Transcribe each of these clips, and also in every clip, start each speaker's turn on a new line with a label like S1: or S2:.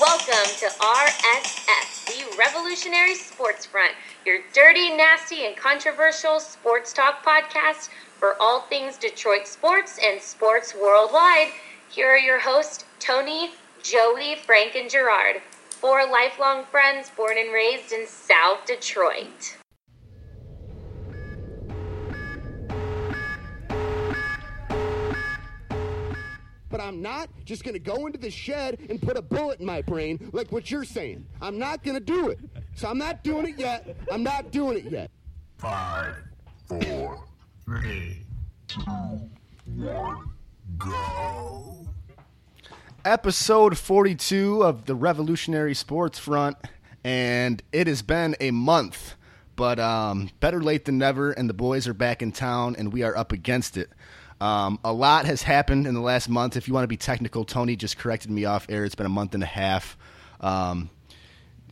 S1: welcome to RSF, the Revolutionary Sports Front, your dirty, nasty, and controversial sports talk podcast for all things Detroit sports and sports worldwide. Here are your hosts, Tony, Joey, Frank, and Gerard, four lifelong friends born and raised in South Detroit.
S2: But I'm not just going to go into the shed and put a bullet in my brain like what you're saying. I'm not going to do it. So I'm not doing it yet. I'm not doing it yet.
S3: Five, four, three, two, one, go.
S4: Episode 42 of the Revolutionary Sports Front, and it has been a month, but um, better late than never, and the boys are back in town, and we are up against it. Um, a lot has happened in the last month. If you want to be technical, Tony just corrected me off air. It's been a month and a half. Um,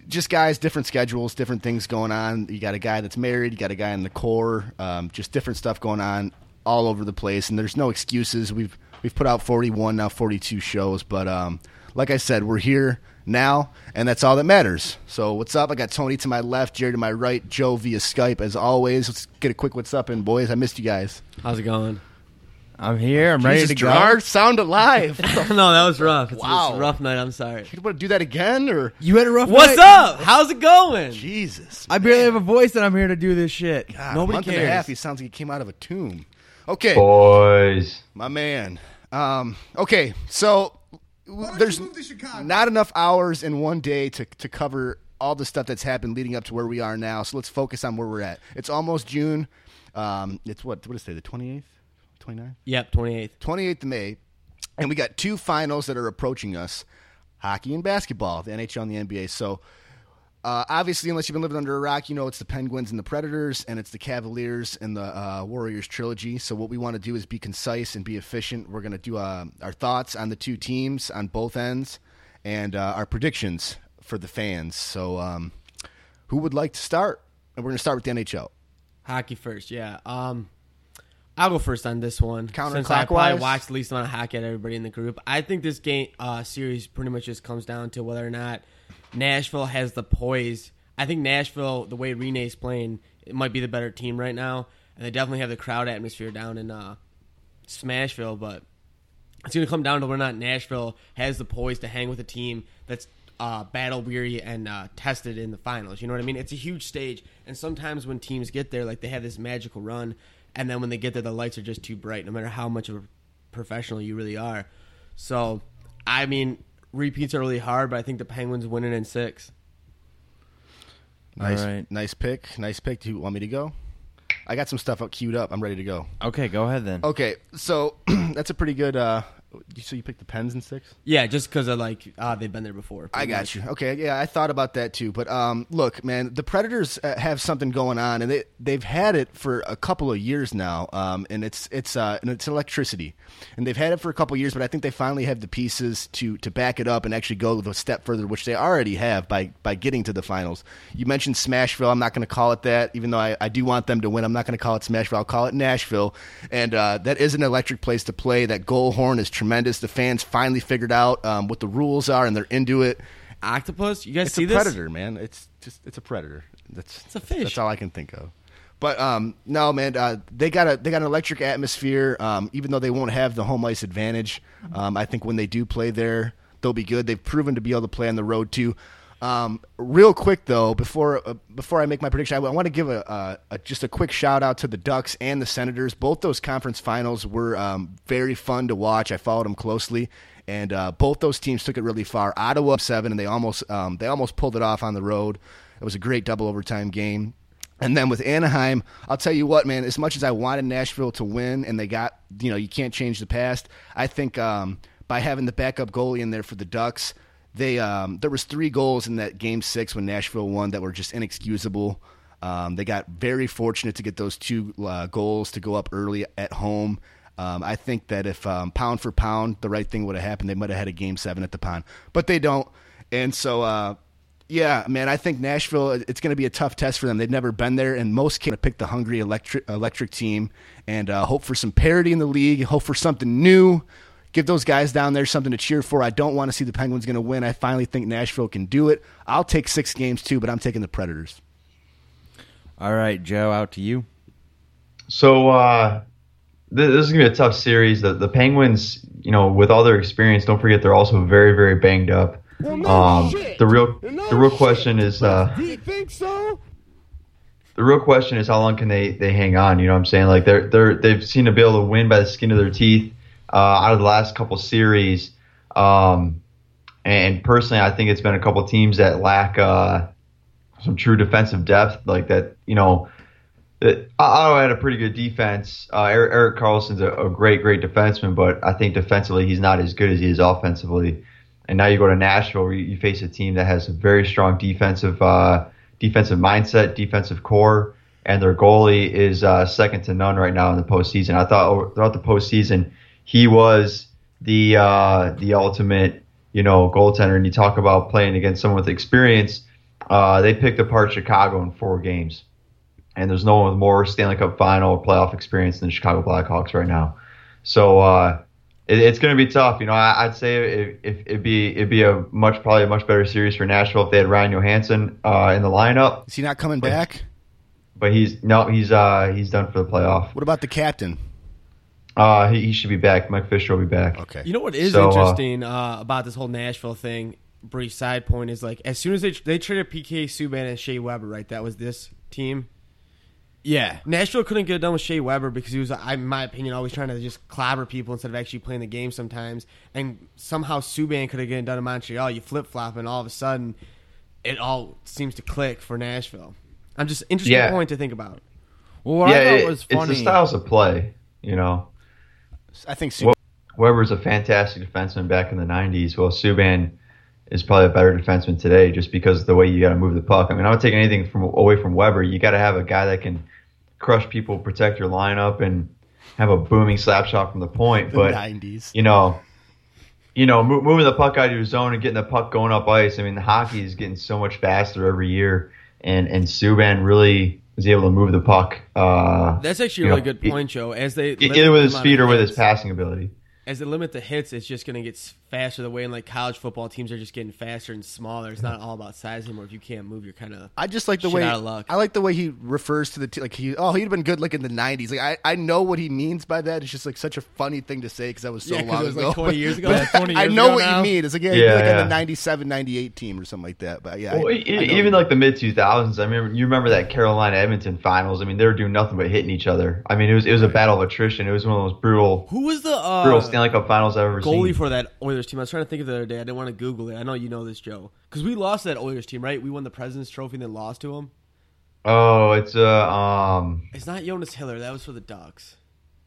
S4: just guys, different schedules, different things going on. You got a guy that's married, you got a guy in the corps, um, just different stuff going on all over the place. And there's no excuses. We've we've put out 41 now 42 shows, but um, like I said, we're here now, and that's all that matters. So what's up? I got Tony to my left, Jerry to my right, Joe via Skype as always. Let's get a quick what's up and boys. I missed you guys.
S5: How's it going?
S6: I'm here. I'm ready
S4: Jesus,
S6: to go.
S4: Gerard, sound alive.
S5: no, that was rough. It's,
S4: Wow.
S5: it's a rough night. I'm sorry.
S4: you want to do that again, or
S6: You had a rough
S5: What's
S6: night?
S5: up? How's it going?
S4: Jesus?
S6: I barely have a voice, and I'm here to do this shit.
S4: God,
S6: Nobody
S4: a month
S6: cares.
S4: and a half. He sounds like he came out of a tomb. Okay,
S3: Boys.
S4: my man. Um, okay, so there's not enough hours in one day to to cover all the stuff that's happened leading up to where we are now. So let's focus on where we're at. It's almost June. Um, it's what what is it? The 28th, 29th,
S5: Yep, 28th.
S4: 28th of May, and we got two finals that are approaching us: hockey and basketball, the NHL and the NBA. So. Uh, obviously, unless you've been living under a rock, you know it's the Penguins and the Predators, and it's the Cavaliers and the uh, Warriors trilogy. So, what we want to do is be concise and be efficient. We're going to do uh, our thoughts on the two teams on both ends and uh, our predictions for the fans. So, um, who would like to start? And we're going to start with the NHL.
S5: Hockey first, yeah. Um, I'll go first on this one.
S4: Counterclockwise?
S5: I probably watched the least amount of hockey of everybody in the group. I think this game uh, series pretty much just comes down to whether or not Nashville has the poise. I think Nashville, the way Rinne's playing, it might be the better team right now, and they definitely have the crowd atmosphere down in uh, Smashville. But it's going to come down to whether or not Nashville has the poise to hang with a team that's uh, battle weary and uh, tested in the finals. You know what I mean? It's a huge stage, and sometimes when teams get there, like they have this magical run, and then when they get there, the lights are just too bright, no matter how much of a professional you really are. So, I mean, repeats are really hard, but I think the Penguins win it in six.
S4: Nice,
S6: All right.
S4: nice pick. Nice pick. Do you want me to go? I got some stuff up queued up. I'm ready to go.
S6: Okay, go ahead then.
S4: Okay, so that's a pretty good. Uh, so you picked the Pens and six?
S5: Yeah, just because of like uh, they've been there before.
S4: I got
S5: much.
S4: you. Okay, yeah, I thought about that too. But um, look, man, the Predators uh, have something going on, and they they've had it for a couple of years now. Um, and it's it's uh, and it's electricity, and they've had it for a couple of years. But I think they finally have the pieces to to back it up and actually go a step further, which they already have by by getting to the finals. You mentioned Smashville. I'm not going to call it that, even though I, I do want them to win. I'm not going to call it Smashville. I'll call it Nashville, and uh, that is an electric place to play. That goal horn is tremendous. The fans finally figured out um, what the rules are, and they're into it.
S5: Octopus, you guys
S4: It's
S5: see
S4: a
S5: this?
S4: predator, man. It's just it's a predator. That's
S5: It's a fish.
S4: That's all I can think of. But um, no, man, uh, they got a they got an electric atmosphere. Um, even though they won't have the home ice advantage, um, I think when they do play there, they'll be good. They've proven to be able to play on the road too. Um, real quick though, before uh, before I make my prediction, I, want to give a, a, a just a quick shout out to the Ducks and the Senators. Both those conference finals were um, very fun to watch. I followed them closely, and uh, both those teams took it really far. Ottawa seven, and they almost um, they almost pulled it off on the road. It was a great double overtime game. And then with Anaheim, I'll tell you what, man. As much as I wanted Nashville to win, and they got, you know, you can't change the past. I think um, by having the backup goalie in there for the Ducks, they um, there was three goals in that game six when Nashville won that were just inexcusable. Um, they got very fortunate to get those two uh, goals to go up early at home. Um, I think that if um, pound for pound the right thing would have happened, they might have had a game seven at the pond, but they don't. And so, uh, yeah, man, I think Nashville. It's going to be a tough test for them. They've never been there, and most can pick the hungry electric electric team and uh, hope for some parity in the league. Hope for something new. Give those guys down there something to cheer for. I don't want to see the Penguins going to win. I finally think Nashville can do it. I'll take six games too, but I'm taking the Predators.
S6: All right, Joe, out to you.
S7: So uh, th- this is gonna be a tough series. The the Penguins, you know, with all their experience, don't forget they're also very very banged up.
S2: Well, no
S7: Um, the real
S2: No
S7: the real
S2: shit.
S7: question is uh,
S2: Do you think so?
S7: the real question is how long can they they hang on? You know what I'm saying? Like they're they're they've seemed to be able to win by the skin of their teeth uh, out of the last couple series. Um, and personally, I think it's been a couple teams that lack uh, some true defensive depth, like that. You know, that had a pretty good defense. Uh, Eric, Erik Karlsson's a, a great great defenseman, but I think defensively he's not as good as he is offensively. And now you go to Nashville, where you, you face a team that has a very strong defensive uh, defensive mindset, defensive core, and their goalie is uh, second to none right now in the postseason. I thought throughout the postseason he was the uh, the ultimate you know goaltender. And you talk about playing against someone with experience. Uh, they picked apart Chicago in four games, and there's no one with more Stanley Cup final or playoff experience than the Chicago Blackhawks right now. So uh, it, it's going to be tough. You know, I, I'd say if, if it'd be it'd be a much probably a much better series for Nashville if they had Ryan Johansen uh, in the lineup.
S4: Is he not coming back?
S7: But he's no, he's uh he's done for the playoff.
S4: What about the captain?
S7: Uh, he, he should be back. Mike Fisher will be back.
S4: Okay.
S5: You know what is
S7: So, uh,
S5: interesting uh, about this whole Nashville thing? Brief side point is like as soon as they they traded PK Subban and Shea Weber, right? That was this team.
S6: Yeah.
S5: Nashville couldn't get it done with Shea Weber because he was, I- in my opinion, always trying to just clobber people instead of actually playing the game sometimes. And somehow Subban could have gotten done in Montreal. You flip flop, and all of a sudden, it all seems to click for Nashville. I'm just interesting
S7: Yeah.
S5: point to think about.
S6: Well, what
S7: yeah,
S6: I thought
S7: it-
S6: was
S7: it's
S6: funny.
S7: the styles of play. You know,
S4: I think
S7: Well- Weber's a fantastic defenseman back in the '90s. Well, Subban is probably a better defenseman today, just because of the way you got to move the puck. I mean, I'm not taking anything from away from Weber. You got to have a guy that can crush people, protect your lineup, and have a booming slap shot from the point.
S4: the
S7: But
S4: 90s.
S7: you know, you know, mo- moving the puck out of your zone and getting the puck going up ice. I mean, the hockey is getting so much faster every year, and and Subban really was able to move the puck. Uh,
S5: That's actually a really
S7: know,
S5: good point, Joe. As they
S7: either with his speed or with his passing ability.
S5: As they limit the hits, it's just going to get faster. The way in like college football teams are just getting faster and smaller. It's not all about size anymore. If you can't move, you're kind of.
S4: I just like the way
S5: out of luck.
S4: I like the way he refers to the t- like he oh he'd have been good like in the '90s. Like I, I know what he means by that. It's just like such a funny thing to say because that was so
S5: Yeah, 'cause
S4: long
S5: it was,
S4: ago.
S5: like, 20 years ago.
S4: But
S5: Yeah, 20
S4: I know
S5: ago
S4: what
S5: now.
S4: you mean. It's like yeah, he'd
S7: Yeah,
S4: like
S7: yeah.
S4: in the '97, '98 team or something like that. But yeah,
S7: Well,
S4: I,
S7: e-
S4: I know
S7: even like the mid 2000s. I mean, you remember that Carolina Edmonton finals? I mean, they were doing nothing but hitting each other. I mean, it was it was a battle of attrition. It was one of those brutal,
S5: Who was the uh,
S7: brutal Stanley Cup finals I've ever
S5: goalie
S7: seen.
S5: for that Oilers team? I was trying to think of the other day. I didn't want to Google it. I know you know this, Joe, because we lost that Oilers team, right? We won the President's Trophy and then lost to them.
S7: oh, it's uh um
S5: It's not Jonas Hiller. That was for the Ducks.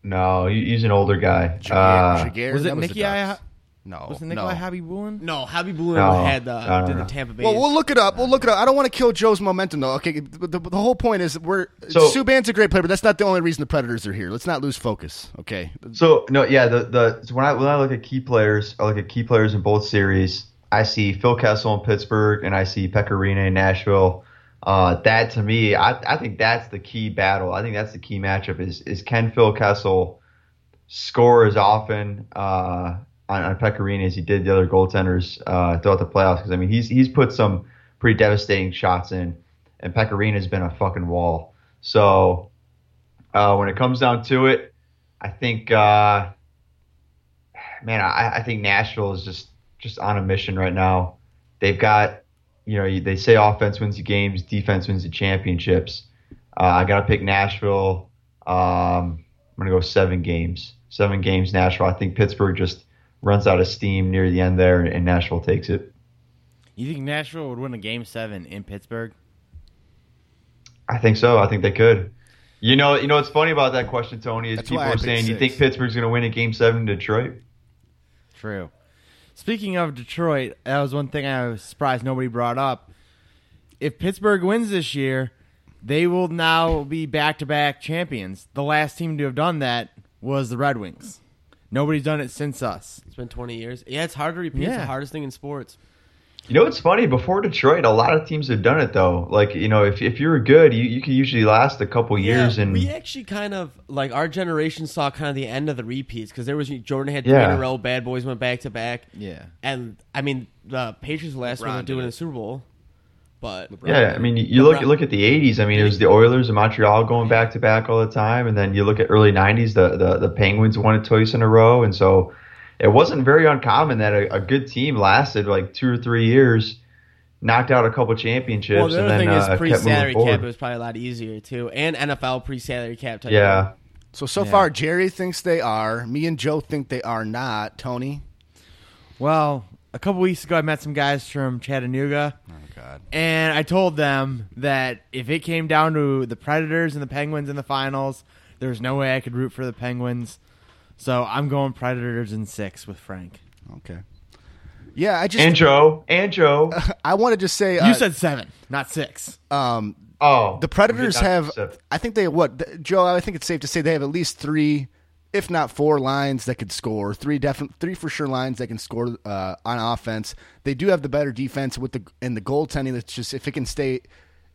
S7: no, he- he's an older guy.
S4: Jaguar-
S7: Uh,
S4: Jaguar,
S6: Was it
S4: that the
S6: Nicky
S4: Ducks.
S6: I-
S4: No,
S6: Was it
S4: no.
S6: Nikolai Happy Bulin?
S5: No, Happy Blue
S7: No,
S5: had the
S7: no, no,
S5: did
S7: no.
S5: the Tampa Bay.
S4: Well, we'll look it up. We'll look it up. I don't want to kill Joe's momentum, though. Okay, the, the, the whole point is we're
S7: So-
S4: Subban's a great player, but that's not the only reason the Predators are here. Let's not lose focus. Okay,
S7: So no, yeah. The the so when I when I look at key players, I look at key players in both series. I see Phil Kessel in Pittsburgh, and I see Pekka Rinne in Nashville. Uh, that to me, I, I think that's the key battle. I think that's the key matchup. Is is can Phil Kessel score as often uh, on, on Pekka Rinne as he did the other goaltenders uh, throughout the playoffs? Because I mean, he's he's put some pretty devastating shots in, and Pekka Rinne has been a fucking wall. So uh, when it comes down to it, I think, uh, man, I, I think Nashville is just just on a mission right now. They've got, you know, they say offense wins the games, defense wins the championships. Uh, I got to pick Nashville. Um, I'm gonna go seven games. Seven games, Nashville. I think Pittsburgh just runs out of steam near the end there, and Nashville takes it.
S6: You think Nashville would win a game seven in Pittsburgh?
S7: I think so. I think they could. You know, you know what's funny about that question, Tony, is
S4: That's
S7: people are
S4: picked
S7: saying, "You think Pittsburgh's going to win a Game Seven in Detroit?"
S6: True. Speaking of Detroit, that was one thing I was surprised nobody brought up. If Pittsburgh wins this year, they will now be back to back champions. The last team to have done that was the Red Wings. Nobody's done it since us.
S5: It's been 20 years. Yeah, it's hard to repeat. It's the hardest thing in sports.
S7: You know it's funny? Before Detroit, a lot of teams have done it though. Like you know, if if you were good, you you could usually last a couple years.
S5: yeah,
S7: and
S5: we actually kind of like our generation saw kind of the end of the repeats because there was Jordan had three
S7: Yeah.
S5: in a row, Bad Boys went back to back,
S6: Yeah.
S5: and I mean the Patriots last one
S4: LeBron
S5: to do it in
S4: it.
S5: the Super Bowl, but
S7: yeah, I mean, you you look
S5: LeBron-
S7: look at the '80s. I mean, it was the Oilers and Montreal going back to back all the time, and then you look at early '90s. The the, the Penguins won it twice in a row, and so it wasn't very uncommon that a, a good team lasted like two or three years, knocked out a couple championships,
S5: well, the
S7: and then
S5: thing is
S7: uh,
S5: pre-salary cap. It was probably a lot easier too, and NFL pre-salary cap. Type
S7: Yeah.
S4: So so
S6: Yeah.
S4: far, Jerry thinks they are. Me and Joe think they are not. Tony.
S6: Well, a couple weeks ago, I met some guys from Chattanooga,
S4: Oh God.
S6: and I told them that if it came down to the Predators and the Penguins in the finals, there's no way I could root for the Penguins. So I'm going Predators in six with Frank.
S4: Okay. Yeah, I just
S7: And Joe, and Joe.
S4: I want to just say
S6: You
S4: uh,
S6: said seven, not six.
S4: um,
S7: Oh,
S4: the Predators have.
S7: seven.
S4: I think they what th- Joe. I think it's safe to say they have at least three, if not four lines that could score. Three definite, three for sure lines that can score uh, on offense. They do have the better defense with the and the goaltending. That's just if it can stay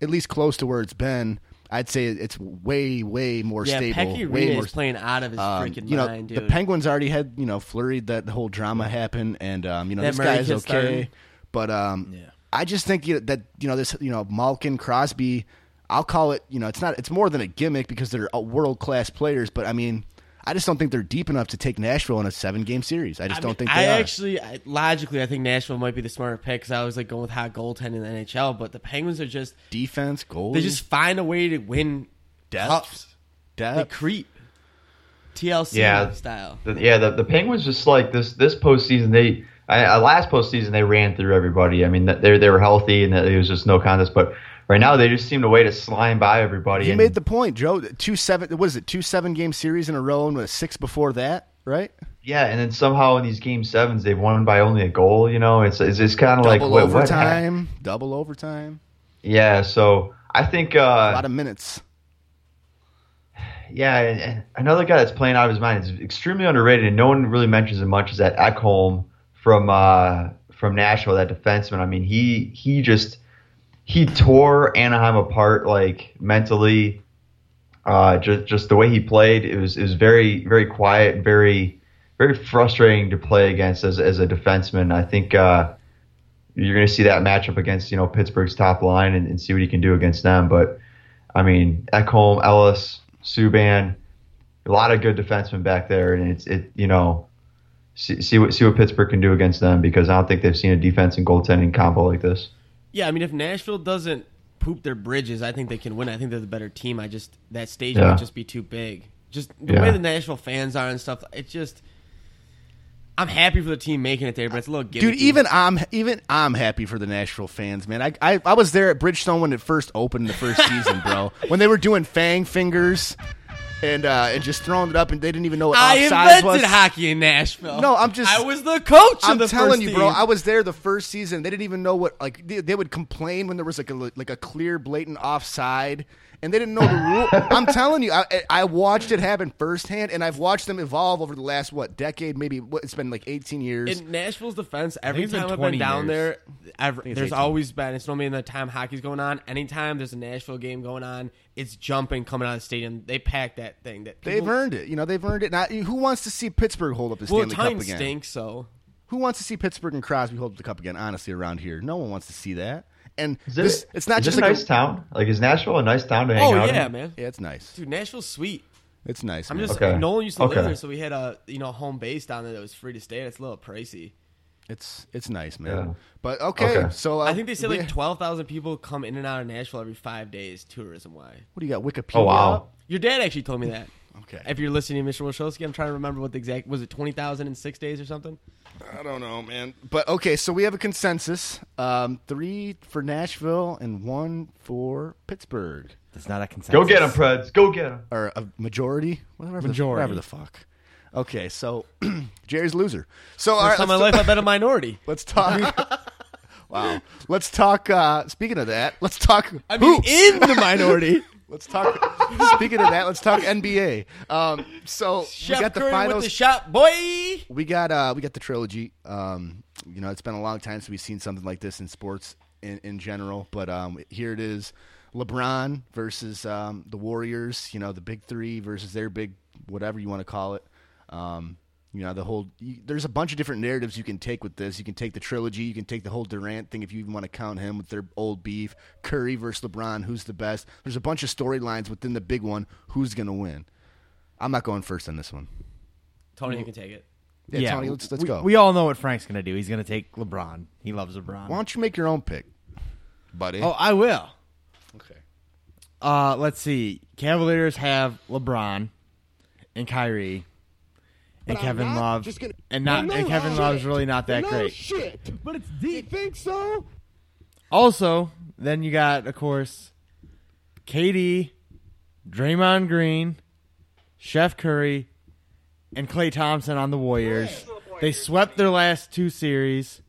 S4: at least close to where it's been. I'd say it's way, way more
S5: Yeah,
S4: stable.
S5: Pecky
S4: way
S5: Rita
S4: more
S5: is playing out of his
S4: Um,
S5: freaking
S4: you know,
S5: mind,
S4: the. Penguins already had you know flurried that the whole drama happened, and um, you know
S5: That
S4: this
S5: Murray
S4: guy is okay,
S5: started.
S4: but um,
S6: Yeah.
S4: I just think you know, that you know this you know Malkin Crosby, I'll call it you know it's not it's more than a gimmick because they're world class players, but I mean I just don't think they're deep enough to take Nashville in a seven game series. I just
S5: I
S4: don't
S5: mean,
S4: think
S5: I
S4: they are.
S5: actually, I, logically, I think Nashville might be the smarter pick because I was like going with hot goaltending in the NHL, but the Penguins are just
S4: Defense, goals,
S5: they just find a way to win
S4: depth,
S5: cups. They
S4: depth.
S5: creep. TLC
S7: Yeah.
S5: style.
S7: The- yeah, the, the Penguins just like this this postseason they I, I, last postseason they ran through everybody. I mean they they were healthy and it was just no contest. But right now they just seem to way to slime by everybody.
S4: You
S7: and-
S4: made the point, Joe. Two seven. What is it? Two seven game series in a row, and with six before that, right?
S7: yeah, and then somehow in these game sevens they've won by only a goal. You know, it's it's just kind of like
S4: Double
S7: what, what
S4: overtime, double overtime,
S7: Yeah, so I think
S4: a
S7: uh,
S4: lot of minutes.
S7: Yeah, and, and another guy that's playing out of his mind is extremely underrated, and no one really mentions him much. Is that Ekholm from uh, from Nashville, that defenseman? I mean, he he just he tore Anaheim apart like mentally. Uh, just just the way he played, it was it was very very quiet, very very frustrating to play against as as a defenseman. I think uh, you're going to see that matchup against you know Pittsburgh's top line and, and see what he can do against them. But I mean, Ekholm, Ellis, Subban, a lot of good defensemen back there, and it's it you know see, see what see what Pittsburgh can do against them because I don't think they've seen a defense and goaltending combo like this.
S5: Yeah, I mean, if Nashville doesn't poop their bridges, I think they can win. I think they're the better team. I just that stage
S7: Yeah.
S5: might just be too big. Just the
S7: Yeah.
S5: way the Nashville fans are and stuff. It's just. I'm happy for the team making it there, but it's a little gimmicky.
S4: Dude, even I'm even I'm happy for the Nashville fans, man. I, I I was there at Bridgestone when it first opened the first season, bro. When they were doing fang fingers and uh, and just throwing it up, and they didn't even know what
S5: I
S4: offsides
S5: invented
S4: was.
S5: hockey in Nashville.
S4: No, I'm just-
S5: I was the coach.
S4: I'm
S5: of the
S4: telling
S5: first
S4: you, bro.
S5: team.
S4: I was there the first season. They didn't even know what like they, they would complain when there was like a like a clear, blatant offside, and they didn't know the rule. I'm telling you, I, I watched it happen firsthand, and I've watched them evolve over the last what decade, maybe what it's been like 18 years.
S5: in Nashville's defense, every
S6: it's been
S5: time I've
S6: 20
S5: been down
S6: years.
S5: there, I've,
S4: it's
S5: there's
S4: 18.
S5: always been. It's normally in the time hockey's going on. Anytime there's a Nashville game going on, it's jumping coming out of the stadium. They pack that thing. That
S4: They've earned it. You know, they've earned it. Now, who wants to see Pittsburgh hold up the
S5: Well,
S4: Stanley
S5: time
S4: Cup again?
S5: stinks. So
S4: Who wants to see Pittsburgh and Crosby hold up the cup again? Honestly, around here, no one wants to see that. And
S7: Is it,
S4: this, it's not
S7: is
S4: just
S7: it a
S4: like
S7: nice town. Like is Nashville a nice town to hang
S5: oh
S7: out
S5: yeah,
S7: in?
S5: man,
S4: yeah, it's nice.
S5: dude, Nashville's sweet.
S4: It's nice.
S5: I'm
S4: man.
S5: just
S7: Okay.
S5: Nolan used to
S7: Okay.
S5: live there, so we had a you know home base down there that was free to stay. at. It's a little pricey.
S4: It's it's nice, man.
S7: Yeah.
S4: But okay,
S7: Okay.
S4: so uh,
S5: I think they said like twelve thousand people come in and out of Nashville every five days, tourism wise.
S4: What do you got? Wikipedia.
S7: Oh wow.
S4: up?
S5: Your dad actually told me that.
S4: Okay.
S5: If you're listening, Mr. Wachowski, I'm trying to remember what the exact was. It twenty thousand in six days or something.
S4: I don't know, man. But okay, so we have a consensus: um, three for Nashville and one for Pittsburgh,
S6: That's not a consensus.
S7: Go get them, Preds. Go get them.
S4: or a majority, whatever. The,
S6: Majority.
S4: whatever the fuck. Okay, so Jerry's loser. So all
S5: First
S4: right,
S5: time in my
S4: let's,
S5: life I bet a minority.
S4: let's talk. wow, let's talk. Uh, speaking of that, let's talk.
S5: I mean,
S4: hoops.
S5: in the minority.
S4: Let's talk. speaking of that, let's talk NBA. Um, so
S5: Chef
S4: we got the
S5: Curry
S4: finals.
S5: with the shot, boy.
S4: we got uh we got the trilogy um you know, it's been a long time since we've seen something like this in sports in, in general. But um, here it is: LeBron versus um, the Warriors. You know, the big three versus their big whatever you want to call it. Um, you know, the whole you, there's a bunch of different narratives you can take with this. You can take the trilogy, you can take the whole Durant thing if you even want to count him with their old beef. Curry versus LeBron, who's the best? There's a bunch of storylines within the big one. Who's going to win? I'm not going first on this one.
S5: Tony, you can take it.
S4: Yeah, Tony, let's let's
S6: we,
S4: go.
S6: We all know what Frank's going to do. He's going to take LeBron. He loves LeBron.
S4: Why don't you make your own pick, buddy?
S6: Oh, I will.
S4: okay.
S6: Uh, let's see. Cavaliers have LeBron and Kyrie and
S2: But
S6: Kevin Love,
S2: just gonna-
S6: and not
S2: Well,
S6: and Kevin
S2: shit.
S6: Love's really not that
S2: no
S6: great.
S2: Shit.
S6: But it's
S2: You think so?
S6: Also, then you got, of course, KD, Draymond Green, Chef Curry, and Klay Thompson on the Warriors. They swept their last two series,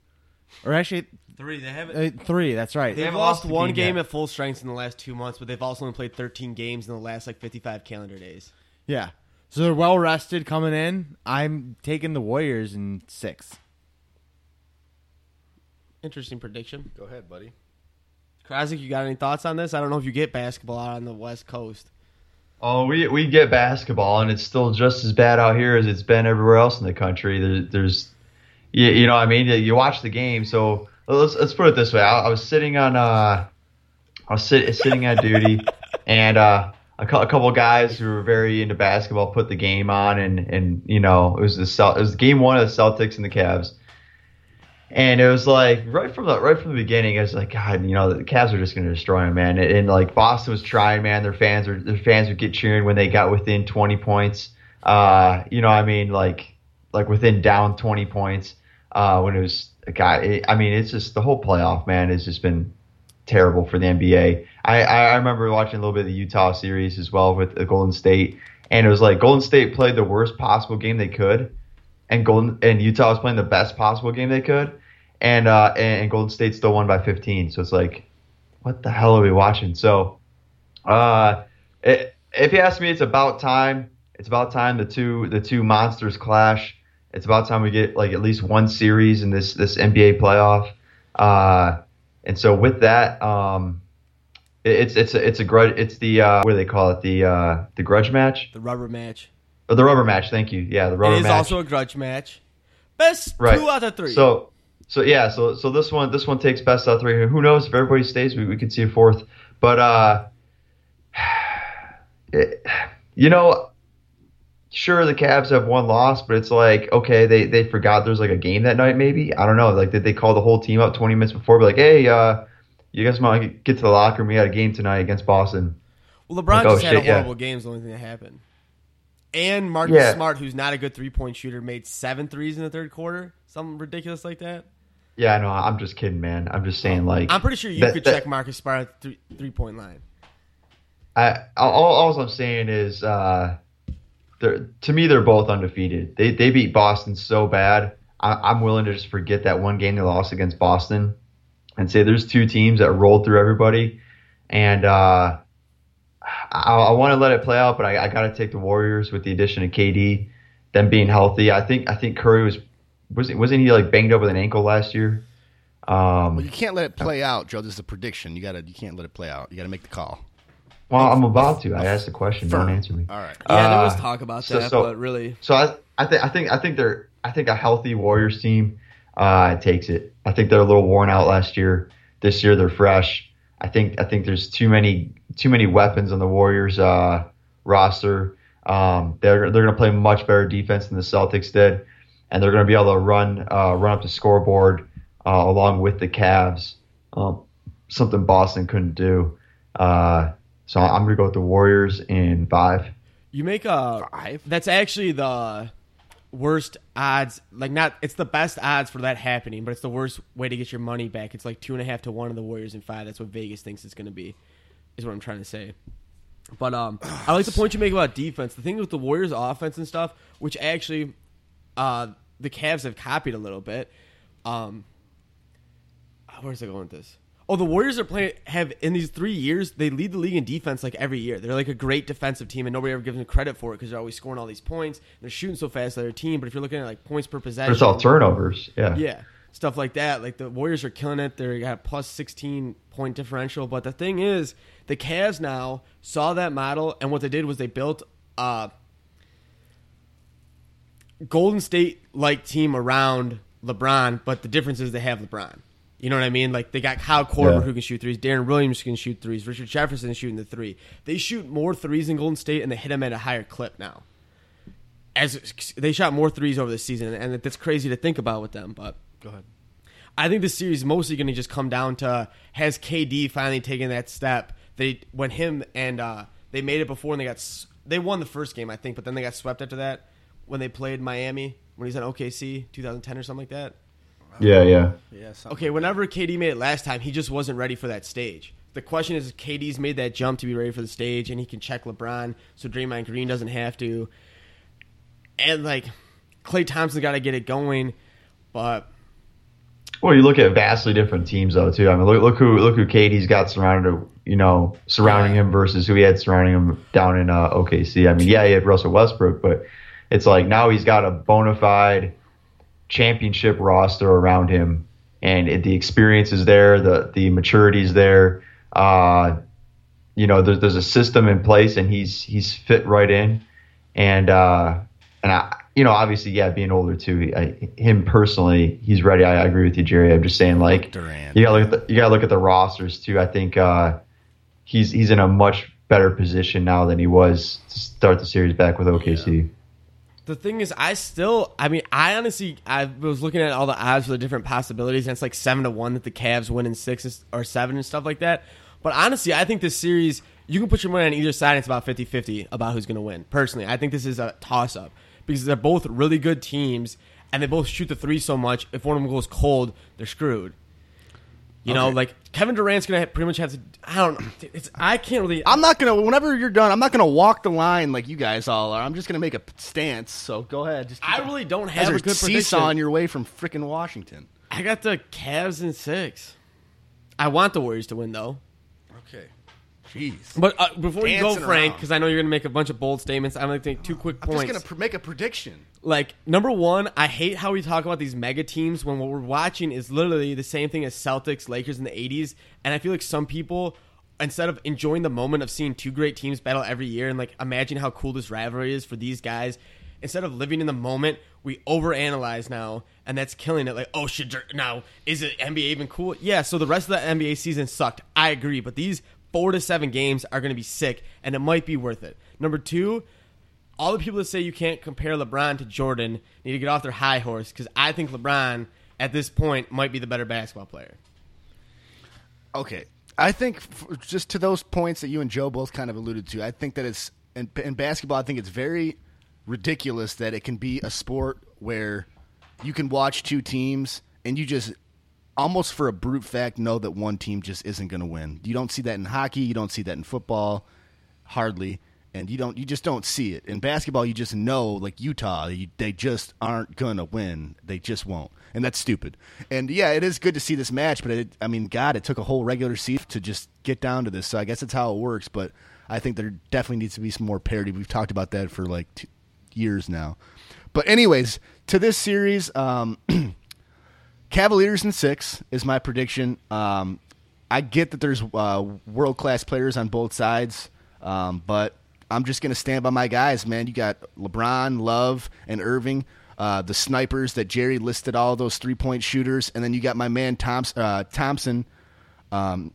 S6: or actually
S5: Three. They haven't.
S6: uh, three. That's right.
S5: They've
S7: haven't
S5: lost
S7: lost
S5: one
S7: game
S5: game
S7: yet.
S5: at full strength in the last two months, but they've also only played 13 games in the last like 55 calendar days.
S6: Yeah. So they're well rested coming in. I'm taking the Warriors in six.
S5: Interesting prediction.
S4: Go ahead, buddy.
S5: Krasick, you got any thoughts on this? I don't know if you get basketball out on the West Coast.
S7: Oh, we we get basketball, and it's still just as bad out here as it's been everywhere else in the country. There, there's, you, you know, what I mean, you watch the game. So let's let's put it this way: I, I was sitting on, uh, I was sit, sitting on duty, and uh, a, cou- a couple of guys who were very into basketball put the game on, and and you know, it was the it was game one of the Celtics and the Cavs. And it was like right from the right from the beginning, I was like, God, you know, the Cavs are just going to destroy them, man. And, and, like Boston was trying, man. Their fans are their fans would get cheering when they got within 20 points. Uh, you know, I mean, like like within down 20 points. Uh, when it was guy, it, I mean, it's just the whole playoff, man, has just been terrible for the NBA. I, I remember watching a little bit of the Utah series as well with the Golden State, and it was like Golden State played the worst possible game they could, and Golden and Utah was playing the best possible game they could, and uh and, and Golden State still won by 15. So it's like, what the hell are we watching? So, uh, it, if you ask me, it's about time. It's about time the two the two monsters clash. It's about time we get like at least one series in this this NBA playoff. Uh, and so with that, um, it, it's it's a, it's a grudge. It's the uh, what do they call it? The uh, the grudge match.
S5: The rubber match.
S7: Or the rubber match. Thank you. Yeah, the rubber match.
S5: it is
S7: match.
S5: also a grudge match. Best
S7: Right.
S5: two out of three.
S7: So, so yeah, so so this one this one takes best out of three. Who knows if everybody stays, we, we could see a fourth. But uh, it, you know, sure the Cavs have one loss, but it's like okay, they they forgot there's like a game that night. Maybe I don't know. Like did they call the whole team up 20 minutes before? Be like, hey, uh, you guys want to get to the locker room? We had a game tonight against Boston.
S5: well, LeBron
S7: like, oh,
S5: just had a
S7: shit, yeah.
S5: horrible game. Is the only thing that happened. And Marcus
S7: Yeah.
S5: Smart, who's not a good three point shooter, made seven threes in the third quarter. Something ridiculous like that.
S7: Yeah, no, I'm just kidding, man. I'm just saying, like
S5: I'm pretty sure you
S7: that-
S5: could
S7: that-
S5: check Marcus Smart at the three, three point line.
S7: I all, all I'm saying is, uh, they're, to me, they're both undefeated. They they beat Boston so bad. I, I'm willing to just forget that one game they lost against Boston, and say there's two teams that rolled through everybody, and uh, I, I want to let it play out, but I, I got to take the Warriors with the addition of KD, them being healthy. I think I think Curry was wasn't wasn't he like banged up with an ankle last year? Um,
S4: Well, you can't let it play out, Joe. This is a prediction. You gotta. You can't let it play out. You gotta make the call.
S7: Well, I'm about to. I asked the question. Don't answer me.
S4: All right.
S5: Yeah, there was
S7: Uh,
S5: talk about
S7: so-
S5: that,
S7: so-
S5: but really,
S7: So I, I think I think I think they're I think a healthy Warriors team uh, takes it. I think they're a little worn out last year. This year they're fresh. I think I think there's too many too many weapons on the Warriors uh, roster. Um, they're they're going to play much better defense than the Celtics did, and they're going to be able to run uh, run up the scoreboard uh, along with the Cavs. Um, something Boston couldn't do. Uh, so I'm going to go with the Warriors in five.
S5: you make a
S4: Five?
S5: That's actually the worst odds. Like not, it's the best odds for that happening, but it's the worst way to get your money back. It's like two and a half to one of the Warriors in five. That's what Vegas thinks it's going to be. Is what I'm trying to say. But um, I like the point you make about defense. The thing with the Warriors' offense and stuff, which actually uh, the Cavs have copied a little bit. Um, where's it going with this? Oh, the Warriors are playing have in these three years they lead the league in defense like every year. They're like a great defensive team, and nobody ever gives them credit for it because they're always scoring all these points. They're shooting so fast, they're a team. But if you're looking at like points per possession,
S7: It's all turnovers. Yeah.
S5: yeah. stuff like that. Like the Warriors are killing it. They got a plus 16 point differential. But the thing is, the Cavs now saw that model, and what they did was they built a Golden State like team around LeBron. But the difference is they have LeBron. You know what I mean? Like they got Kyle Korver
S7: Yeah.
S5: who can shoot threes, Deron Williams can shoot threes, Richard Jefferson is shooting the three. They shoot more threes in Golden State, and they hit them at a higher clip now as they shot more threes over the season, and that's crazy to think about with them. But
S4: Go ahead.
S5: I think this series is mostly going to just come down to has KD finally taken that step? They when him and uh, they made it before and they got they won the first game I think, but then they got swept after that when they played Miami when he's on OKC 2010 or something like that.
S7: Yeah, yeah.
S4: Yeah.
S5: Okay, whenever KD made it last time, he just wasn't ready for that stage. The question is, if KD's made that jump to be ready for the stage, and he can check LeBron, so Draymond Green doesn't have to. And like, Klay Thompson's got to get it going, but
S7: Well, you look at vastly different teams though too. I mean, look, look who look who KD's got surrounded, you know, surrounding him versus who he had surrounding him down in uh, OKC. I mean, yeah, he had Russell Westbrook, but it's like now he's got a bona fide championship roster around him, and it, the experience is there, the the maturity is there. Uh, you know, there's there's a system in place, and he's he's fit right in, and uh, and I, you know, obviously, yeah, being older too, I, him personally, he's ready. I, I agree with you, Jerry. I'm just saying, like,
S4: Durant.
S7: you gotta look at the, you gotta look at the rosters too. I think uh, he's he's in a much better position now than he was to start the series back with OKC.
S5: The thing is, I still, I mean, I honestly, I was looking at all the odds for the different possibilities, and it's like seven to one that the Cavs win in six or seven and stuff like that. But honestly, I think this series, you can put your money on either side, and it's about 50 50 about who's going to win. Personally, I think this is a toss up because they're both really good teams, and they both shoot the three so much. If one of them goes cold, they're screwed. You know, like Kevin Durant's going to pretty much have to, I don't know. It's, I can't really.
S4: I'm not gonna. Whenever you're done, I'm not gonna walk the line like you guys all are. I'm just gonna make a stance. So go ahead. Just
S5: I really don't have
S4: are
S5: a good prediction.
S4: seesawing your way from freaking Washington.
S5: I got the Cavs in six. I want the Warriors to win though.
S4: Okay. Jeez.
S5: But uh, before you go,
S4: Dancing
S5: Frank,
S4: around.
S5: because I know you're going to make a bunch of bold statements, I'm going to take two quick points.
S4: I'm
S5: points.
S4: just gonna pr- make a prediction.
S5: like number one, I hate how we talk about these mega teams when what we're watching is literally the same thing as Celtics, Lakers in the '80s, and I feel like some people. Instead of enjoying the moment of seeing two great teams battle every year and like imagine how cool this rivalry is for these guys, instead of living in the moment, we overanalyze now, and that's killing it. Like, oh shit, now is it NBA even cool? Yeah. So the rest of the NBA season sucked. I agree, but these four to seven games are going to be sick, and it might be worth it. Number two, all the people that say you can't compare LeBron to Jordan need to get off their high horse because I think LeBron at this point might be the better basketball player.
S4: Okay. I think f- just to those points that you and Joe both kind of alluded to, I think that it's in, in basketball. I think it's very ridiculous that it can be a sport where you can watch two teams and you just almost for a brute fact know that one team just isn't going to win. You don't see that in hockey. You don't see that in football, hardly, and you don't. You just don't see it in basketball. You just know, like Utah, you, they just aren't going to win. They just won't, and that's stupid. And yeah, it is good to see this match, but it, I mean, God, it took a whole regular season to just get down to this. So I guess that's how it works. But I think there definitely needs to be some more parity. We've talked about that for like two years now. But anyways, to this series. Um, Cavaliers in six is my prediction. Um, I get that there's uh, world class players on both sides, um, but I'm just going to stand by my guys, man. You got LeBron, Love, and Irving, uh, the snipers that Jerry listed, all those three point shooters, and then you got my man Thompson, uh, Thompson um,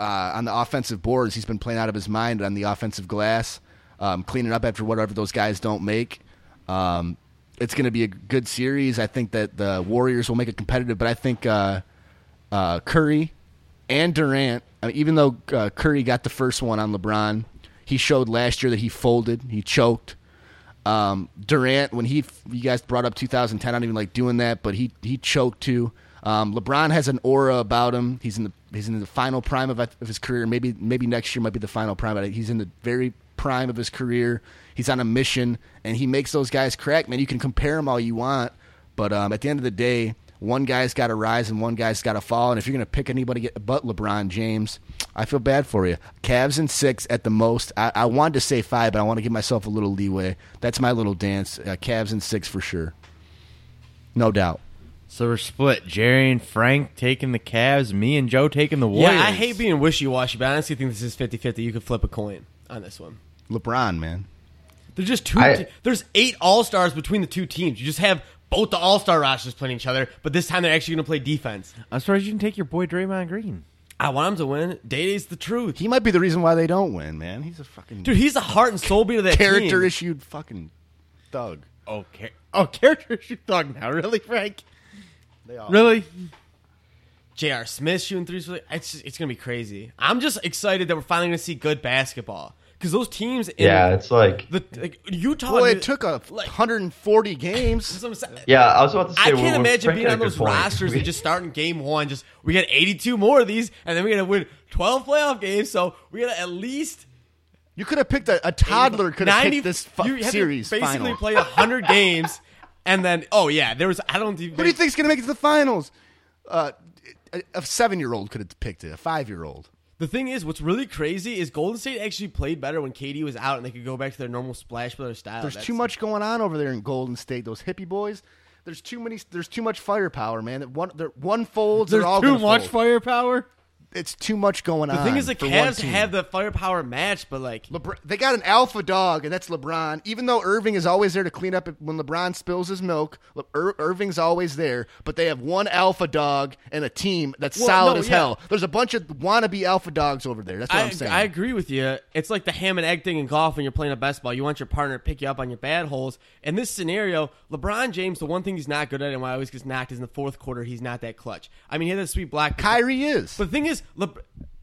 S4: uh, on the offensive boards. He's been playing out of his mind on the offensive glass, um, cleaning up after whatever those guys don't make. Um, it's going to be a good series. I think that the Warriors will make it competitive, but I think uh, uh, Curry and Durant, I mean, even though uh, Curry got the first one on LeBron, he showed last year that he folded, he choked. Um, Durant, when he you guys brought up 2010, I don't even like doing that, but he he choked too. Um, LeBron has an aura about him. He's in the he's in the final prime of, of his career. Maybe maybe next year might be the final prime. But he's in the very prime of his career. He's on a mission, and he makes those guys crack. Man, you can compare him all you want, but um, at the end of the day, one guy's got to rise and one guy's got to fall. And if you're going to pick anybody but LeBron James, I feel bad for you. Cavs and six at the most. I, I wanted to say five, but I want to give myself a little leeway. That's my little dance. Uh, Cavs in six for sure, no doubt.
S6: So we're split. Jerry and Frank taking the Cavs, me and Joe taking the Warriors.
S5: Yeah, I hate being wishy washy, but I honestly think this is 50 50. You could flip a coin on this one.
S4: LeBron, man.
S5: There's just two.
S7: I-
S5: te- there's eight All Stars between the two teams. You just have both the All Star rosters playing each other, but this time they're actually going to play defense.
S6: I'm surprised you didn't take your boy Draymond Green.
S5: I want him to win. Day Day's the truth,
S4: He might be the reason why they don't win, man. He's a fucking
S5: dude. He's the heart and soul beat of that
S4: character
S5: team.
S4: issued fucking thug.
S6: Oh, okay. Oh, character issue thug now. Really, Frank?
S4: They are.
S6: Really?
S5: J.R. Smith shooting threes. It's just, it's going to be crazy. I'm just excited that we're finally going to see good basketball because those teams. In
S7: Yeah, it's like
S5: the like, Utah.
S4: Well, it took a
S5: like-
S4: 140 games.
S5: That's what I'm saying.
S7: yeah. I was about to say.
S5: I can't imagine being on those
S7: point.
S5: rosters and just starting game one. Just we got 82 more of these, and then we got to win 12 playoff games. So we got to at least
S4: You could have picked a, a toddler. Could have
S5: 90
S4: picked this fu-
S5: you have to
S4: series
S5: basically
S4: final.
S5: play 100 games, and then oh yeah, there was I don't even.
S4: Who do you think's going to make it to the finals? Uh, a, a seven-year-old could have picked it. A five-year-old.
S5: The thing is, what's really crazy is Golden State actually played better when KD was out, and they could go back to their normal splash brother style.
S4: There's
S5: That's-
S4: too much going on over there in Golden State. Those hippie boys. There's too many. There's too much firepower, man. That One, they're, one folds.
S6: There's
S4: they're all
S6: too much
S4: fold.
S6: firepower.
S4: It's too much going
S5: The
S4: on.
S5: The thing is, the Cavs have the firepower match, but like
S4: LeBron, they got an alpha dog, and that's LeBron. Even though Irving is always there to clean up when LeBron spills his milk, Le- Ir- Irving's always there. But they have one alpha dog and a team that's
S5: Well,
S4: solid
S5: no,
S4: as
S5: yeah.
S4: hell. There's a bunch of wannabe alpha dogs over there. That's what I,
S5: I,
S4: am saying.
S5: I agree with you. It's like the ham and egg thing in golf when you're playing a best ball. You want your partner to pick you up on your bad holes. In this scenario, LeBron James, the one thing he's not good at and why he always gets knocked is in the fourth quarter, he's not that clutch. I mean, he had that sweet block.
S4: Kyrie is.
S5: But the thing is, Le-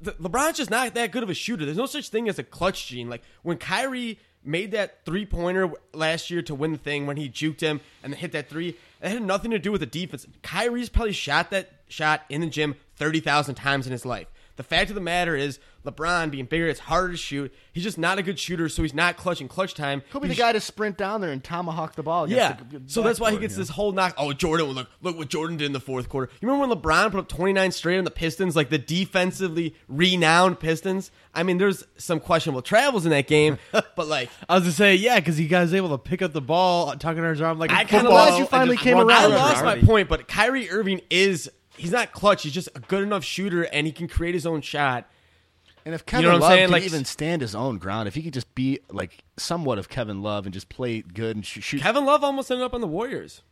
S5: LeBron's just not that good of a shooter. There's no such thing as a clutch gene. Like when Kyrie made that three pointer last year to win the thing, when he juked him and hit that three, it had nothing to do with the defense. Kyrie's probably shot that shot in the gym 30,000 times in his life. The fact of the matter is, LeBron being bigger, it's harder to shoot. He's just not a good shooter, so he's not clutch in clutch time.
S4: He'll be the
S5: He's-
S4: guy to sprint down there and tomahawk the ball. against
S5: yeah,
S4: the- the
S5: so that's why he
S4: backboard,
S5: gets
S4: you know?
S5: this whole knock. Oh, Jordan! Look, look what Jordan did in the fourth quarter. You remember when LeBron put up 29 straight on the Pistons, like the defensively renowned Pistons? I mean, there's some questionable travels in that game, but like,
S6: I was to say, yeah, because he guys able to pick up the ball, tuck it in his arm like a
S5: I kinda
S6: football.
S5: lost-
S4: Glad you
S6: and
S4: finally
S6: just
S4: came
S6: run
S4: around.
S5: I
S6: through
S5: lost my
S6: everybody.
S5: point. But Kyrie Irving is. He's not clutch. He's just a good enough shooter, and he can create his own shot.
S4: And if Kevin
S5: know
S4: Love
S5: saying?
S4: can
S5: Like-
S4: even stand his own ground, if he could just be like somewhat of Kevin Love and just play good and sh- shoot,
S5: Kevin Love almost ended up on the Warriors.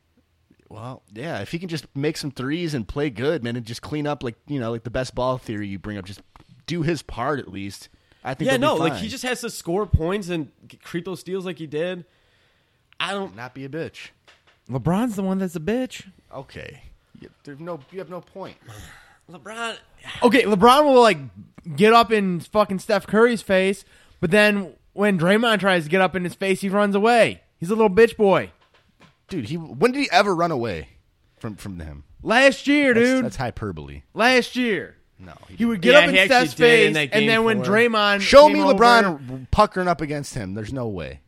S4: well, yeah, if he can just make some threes and play good, man, and just clean up like you know, like the best ball theory you bring up, just do his part at least. I think
S5: Yeah, no,
S4: be
S5: like he just has to score points and create those steals like he did. I don't.
S4: not be a bitch.
S6: LeBron's the one that's a bitch.
S4: Okay, you, there's no, you have no point.
S5: LeBron.
S6: Okay, LeBron will like get up in fucking Steph Curry's face, but then when Draymond tries to get up in his face, he runs away. He's a little bitch boy.
S4: Dude, he when did he ever run away from from him?
S6: Last year,
S4: That's,
S6: dude.
S4: that's hyperbole.
S6: Last year.
S4: No, he
S6: He would
S5: Yeah,
S6: get up in Steph's
S5: did in
S6: face, and then when
S5: four.
S6: Draymond
S4: Show
S6: came
S4: me
S6: over-
S4: LeBron puckering up against him. There's no way.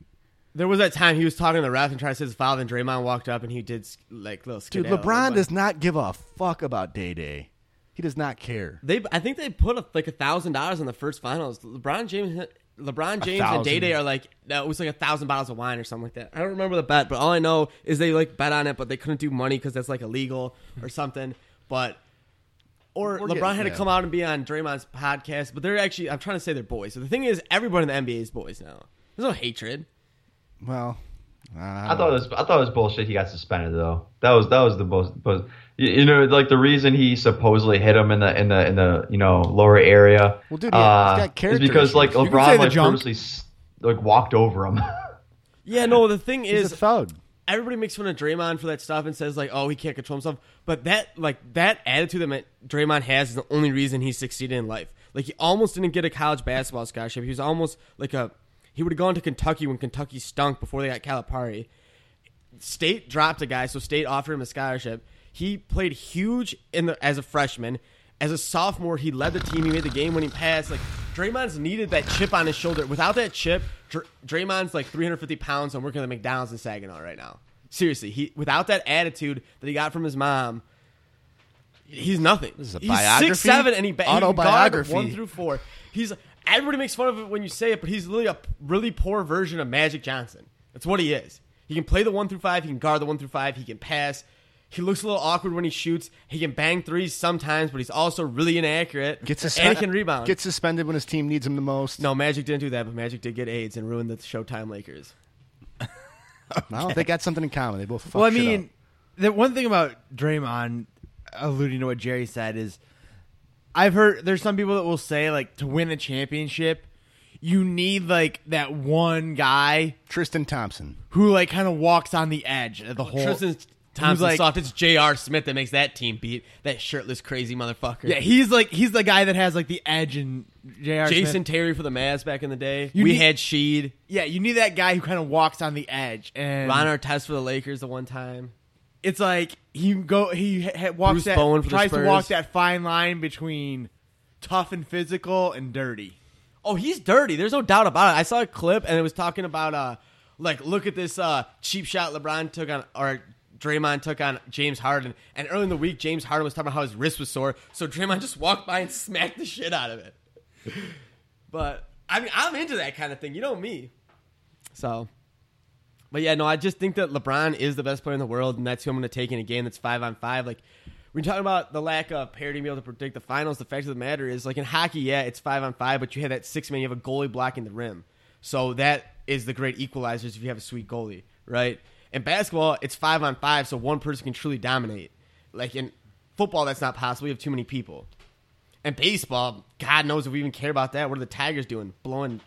S5: There was that time he was talking to the ref and trying to say his foul, and Draymond walked up and he did like little.
S4: Dude,
S5: skedaddle.
S4: LeBron does not give a fuck about Day Day. He does not care.
S5: They, I think they put a, like a thousand dollars in the first finals. LeBron James, LeBron James and. Day Day are like no, it was like a thousand bottles of wine or something like that. I don't remember the bet, but all I know is they like bet on it, but they couldn't do money because that's like illegal or something. But or
S4: We're
S5: LeBron
S4: getting-
S5: had to
S4: yeah.
S5: come out and be on Draymond's podcast. But they're actually, I'm trying to say they're boys. So the thing is, everybody in the NBA is boys now. There's no hatred.
S4: Well,
S7: I thought it was I thought it was bullshit. He got suspended though. That was that was the most. most you, you know, like the reason he supposedly hit him in the in the in the you know lower area.
S4: Well, dude, yeah,
S7: uh,
S4: he's got character is
S7: because like
S4: issues.
S6: You can say
S7: LeBron like
S6: junk.
S7: purposely s- like walked over him.
S5: Yeah, no. The thing
S4: he's
S5: is,
S4: a thug.
S5: everybody makes fun of Draymond for that stuff and says like, "Oh, he can't control himself." But that like that attitude that Ma- Draymond has is the only reason he succeeded in life. Like he almost didn't get a college basketball scholarship. He was almost like a he would have gone to Kentucky when Kentucky stunk before they got Calipari. State dropped a guy, so State offered him a scholarship. He played huge in the as a freshman. As a sophomore, he led the team. He made the game-winning pass. Like Draymond's needed that chip on his shoulder. Without that chip, Dr- Draymond's like 350 pounds and working at the McDonald's in Saginaw right now. Seriously, he without that attitude that he got from his mom, he's nothing.
S4: This is a
S5: he's six seven and he, ba- he
S4: Autobiography.
S5: one through four. He's everybody makes fun of it when you say it, but he's really a really poor version of Magic Johnson. That's what he is. He can play the one through five. He can guard the one through five. He can pass. He looks a little awkward when he shoots. He can bang threes sometimes, but he's also really inaccurate.
S4: Gets
S5: and he
S4: suspended.
S5: can rebound.
S4: Gets suspended when his team needs him the most.
S5: no, Magic didn't do that, but Magic did get AIDS and ruin the Showtime Lakers.
S4: No, they got something in common. They both. Fuck
S6: Well, I
S4: shit
S6: mean,
S4: up.
S6: the one thing about Draymond, alluding to what Jerry said, is I've heard there's some people that will say like to win a championship, you need like that one guy
S4: Tristan Thompson.
S6: who like kind of walks on the edge of the whole.
S5: Tristan
S6: who's
S5: Thompson
S6: like,
S5: soft. It's J.R. Smith that makes that team beat that shirtless crazy motherfucker.
S6: Yeah, he's like he's the guy that has like the edge and J.R.
S5: Jason
S6: Smith.
S5: Terry for the Mavs back in the day.
S6: You
S5: we
S6: need-
S5: had Sheed.
S6: Yeah, you need that guy who kind of walks on the edge and
S5: Ron Artest for the Lakers the one time.
S6: It's like he go he ha- walks
S5: Bruce
S6: that
S5: Bowen for the
S6: tries to
S5: Spurs.
S6: walk that fine line between tough and physical and dirty.
S5: Oh, he's dirty. There's no doubt about it. I saw a clip and it was talking about uh like look at this uh cheap shot LeBron took on or Draymond took on James Harden. And early in the week James Harden was talking about how his wrist was sore, so Draymond just walked by and smacked the shit out of it. But I mean I'm into that kind of thing. You know me. So but yeah, no, I just think that LeBron is the best player in the world, and that's who I'm going to take in a game that's five on five. Like, you're talking about the lack of parity being able to predict the finals, the fact of the matter is, like in hockey, yeah, it's five on five, but you have that six man, you have a goalie blocking the rim. So that is the great equalizers if you have a sweet goalie, right? In basketball, it's five on five, so one person can truly dominate. Like in football, that's not possible. You have too many people. And baseball, God knows if we even care about that. What are the Tigers doing? Blowing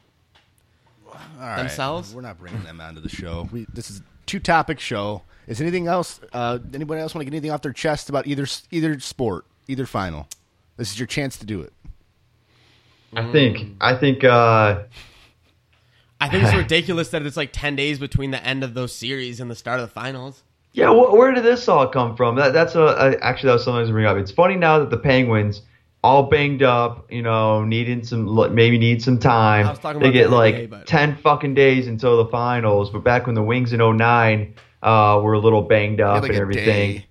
S4: right.
S5: themselves?
S4: We're not bringing them onto the show. We, this is a two topic show. Is anything else? Uh, anybody else want to get anything off their chest about either either sport, either final? This is your chance to do it.
S7: I think I think uh,
S5: I think it's ridiculous that it's like 10 days between the end of those series and the start of the finals.
S7: Yeah, wh- where did this all come from? That, that's a, I, actually that was something I was bring up. It's funny now that the Penguins all banged up, you know, needing some maybe need some time.
S5: I was talking
S7: they
S5: about
S7: get like
S5: NBA, but-
S7: ten fucking days until the finals. But back when the Wings in 09 uh, were a little banged up
S4: like
S7: and everything,
S4: day.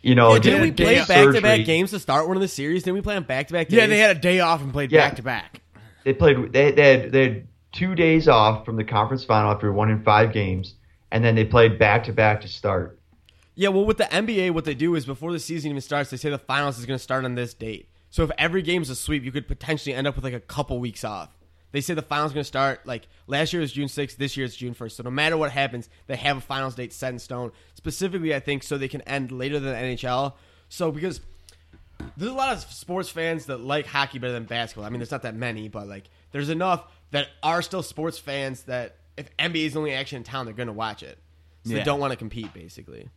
S7: you know,
S5: Yeah,
S7: did
S5: didn't we play back to back games to start one of the series? Didn't we play on back to back days?
S6: Yeah, they had a day off and played back to back.
S7: They played. They, they had they had two days off from the conference final after one in five games, and then they played back to back to start.
S5: Yeah, well, with the NBA, what they do is before the season even starts, they say the finals is going to start on this date. So if every game's a sweep, you could potentially end up with like a couple weeks off. They say the finals going to start like last year was June 6th, this year it's June 1st. So no matter what happens, they have a finals date set in stone. Specifically, I think so they can end later than the NHL. So because there's a lot of sports fans that like hockey better than basketball. I mean, there's not that many, but like there's enough that are still sports fans that if NBA is the only action in town, they're going to watch it. So
S6: Yeah.
S5: they don't want to compete, basically.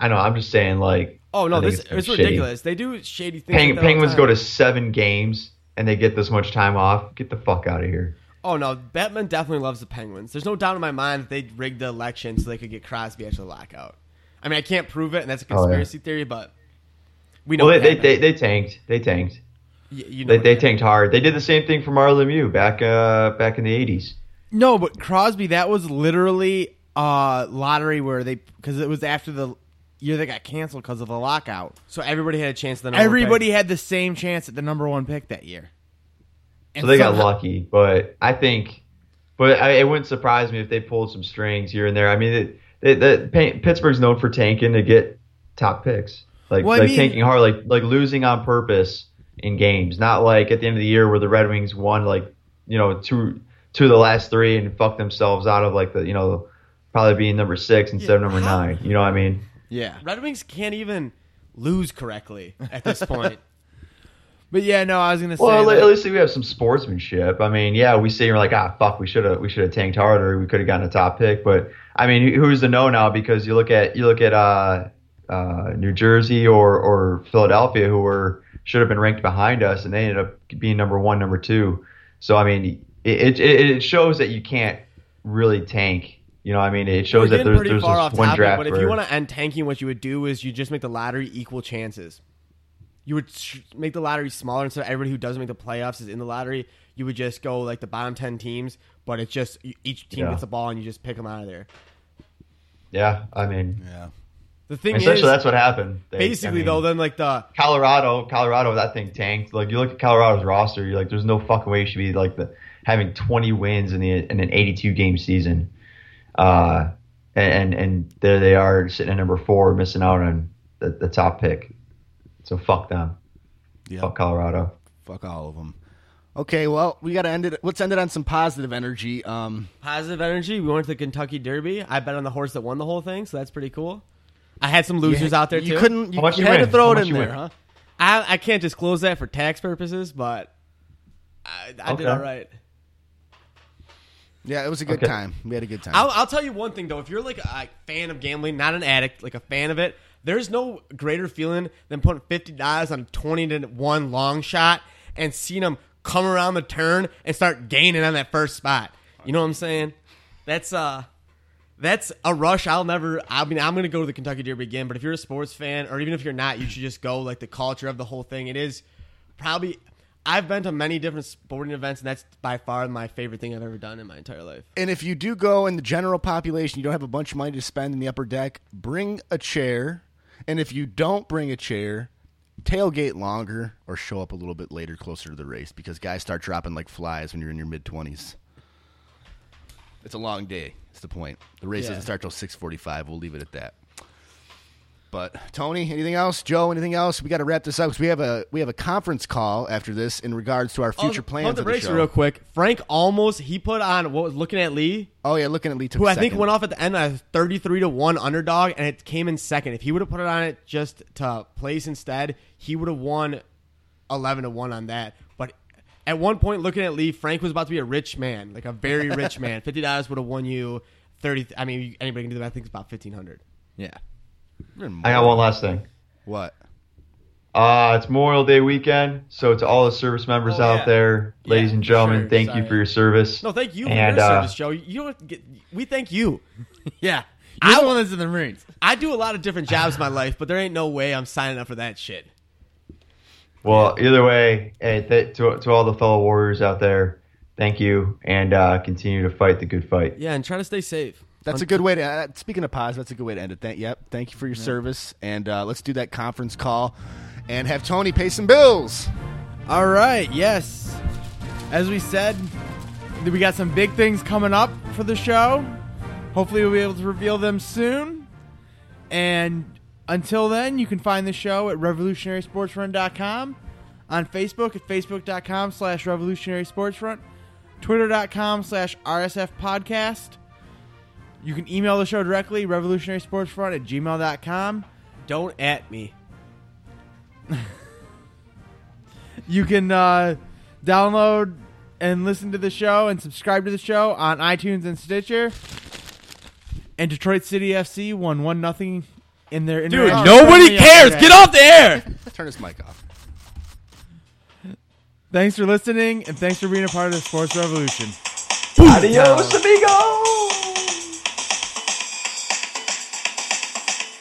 S7: I know. I'm just saying, like,
S5: Oh no, this
S7: it's
S5: it's, ridiculous. They do shady things.
S7: Peng-
S5: like that all the
S7: Penguins go to seven games and they get this much time off. Get the fuck out of here.
S5: Oh no, Bettman definitely loves the Penguins. There's no doubt in my mind that they rigged the election so they could get Crosby after the lockout. I mean, I can't prove it, and that's a
S7: Oh, yeah.
S5: conspiracy theory, but we know.
S7: Well, they, they, they, they tanked. They tanked.
S5: Y- you know
S7: They, they tanked hard. They did the same thing for Mario Lemieux back uh, back in the 80s.
S6: No, but Crosby, that was literally a lottery where they because it was after the year they got canceled because of the lockout.
S5: So everybody had a chance. Then
S6: Everybody had the same chance at the number one pick that year.
S7: So
S6: And
S7: they got
S6: somehow-
S7: lucky. But I think, but I, it wouldn't surprise me if they pulled some strings here and there. I mean, it, it, the, P- Pittsburgh's known for tanking to get top picks, like
S6: Well, I
S7: like
S6: mean-
S7: tanking hard, like like losing on purpose in games, not like at the end of the year where the Red Wings won like you know two two of the last three and fucked themselves out of like the you know probably being number six instead of number
S5: how-
S7: nine. You know what I mean?
S6: Yeah,
S5: Red Wings can't even lose correctly at this point.
S6: but yeah, no, I was gonna say.
S7: Well,
S6: that-
S7: at least we have some sportsmanship. I mean, yeah, we say we're like, ah, fuck, we should have, we should have tanked harder. We could have gotten a top pick, but I mean, who's to know now? Because you look at, you look at uh, uh, New Jersey or or Philadelphia, who were should have been ranked behind us, and they ended up being number one, number two. So I mean, it it, it shows that you can't really tank. You know, what I mean, it shows
S5: We're
S7: that
S5: getting
S7: there's
S5: pretty
S7: there's
S5: far off
S7: this one
S5: topic,
S7: draft.
S5: but if you want to end tanking, what you would do is you just make the lottery equal chances. You would sh- make the lottery smaller instead of everybody who doesn't make the playoffs is in the lottery. You would just go like the bottom ten teams, but it's just each team
S7: Yeah.
S5: gets the ball and you just pick them out of there.
S7: yeah, I mean,
S4: Yeah.
S5: The thing
S7: essentially
S5: is,
S7: that's what happened. They-
S5: basically
S7: I mean,
S5: though, then like the
S7: Colorado, Colorado, that thing tanked. Like you look at Colorado's roster, you're like, there's no fucking way you should be like the having 20 wins in the in an 82 game season. Uh, and and there they are sitting at number four, missing out on the, the top pick. So fuck them.
S4: Yeah.
S7: Fuck Colorado.
S4: Fuck all of them. Okay, well, we got to end it. Let's end it on some positive energy. Um,
S5: Positive energy. We went to the Kentucky Derby. I bet on the horse that won the whole thing, so that's pretty cool. I had some losers out there
S4: you
S5: too.
S4: couldn't. You, you
S7: you
S4: had to throw
S7: How
S4: it in there,
S7: win?
S4: huh?
S5: I, I can't disclose that for tax purposes, but I, I did all right.
S4: Yeah, it was a good
S7: Okay.
S4: time. We had a good time.
S5: I'll, I'll tell you one thing though. If you're like a fan of gambling, not an addict, like a fan of it, there's no greater feeling than putting fifty dollars on a twenty to one long shot and seeing them come around the turn and start gaining on that first spot. You know what I'm saying? That's uh, that's a rush. I'll never. I mean, I'm gonna go to the Kentucky Derby again. But if you're a sports fan, or even if you're not, you should just go. Like the culture of the whole thing. It is probably. I've been to many different sporting events, and that's by far my favorite thing I've ever done in my entire life.
S4: and if you do go in the general population, you don't have a bunch of money to spend in the upper deck. Bring a chair, and if you don't bring a chair, tailgate longer or show up a little bit later, closer to the race, because guys start dropping like flies when you're in your mid twenties. It's a long day. It's the point. The race
S5: Yeah.
S4: doesn't start till six forty-five. We'll leave it at that. But Tony, anything else? Joe, anything else? We got to wrap this up because we have a we have a conference call after this in regards to our oh, future
S5: Oh,
S4: plans
S5: pump the
S4: of the
S5: brakes
S4: show.
S5: real quick. Frank almost he put on what was Lookin At Lee,
S4: Oh yeah, Lookin At Lee took
S5: who I think went off at the end a thirty-three to one underdog, and it came in second. If he would have put it on it just to place instead, he would have won eleven to one on that. But at one point, Lookin At Lee, Frank was about to be a rich man, like a very rich man. Fifty dollars would have won you thirty. I mean, anybody can do that. I think it's about fifteen hundred.
S6: Yeah.
S7: I got one last thing.
S4: What?
S7: Uh, it's Memorial Day weekend, so to all the service members
S5: Oh,
S7: out
S5: yeah.
S7: there, ladies
S5: Yeah,
S7: and gentlemen,
S5: sure.
S7: thank
S5: Sorry.
S7: you for your service.
S5: No, thank you for your
S7: uh,
S5: service, Joe. You don't get. We thank you.
S6: Yeah. You're
S5: I-
S6: the one that's in the Marines.
S5: I do a lot of different jobs in my life, but there ain't no way I'm signing up for that shit.
S7: Well, either way, hey, th- to to all the fellow warriors out there, thank you, and uh, continue to fight the good fight.
S5: Yeah, and try to stay safe.
S4: That's a good way to. Uh, speaking of pause, that's a good way to end it. Thank, yep. Thank you for your service, and uh, let's do that conference call, and have Tony pay some bills.
S6: All right. Yes. As we said, we got some big things coming up for the show. Hopefully, we'll be able to reveal them soon. And until then, you can find the show at revolutionarysportsrun.com, on Facebook at facebook.com slash revolutionarysportsrun, twitter.com slash rsf podcast. You can email the show directly, revolutionarysportsrun at gmail.com.
S5: Don't at me.
S6: You can uh, download and listen to the show and subscribe to the show on iTunes and Stitcher. And Detroit City FC won one nothing in their
S5: Dude, nobody cares. Get off the air.
S4: Turn his mic off.
S6: Thanks for listening and thanks for being a part of the Sports Revolution.
S7: Adios, amigos.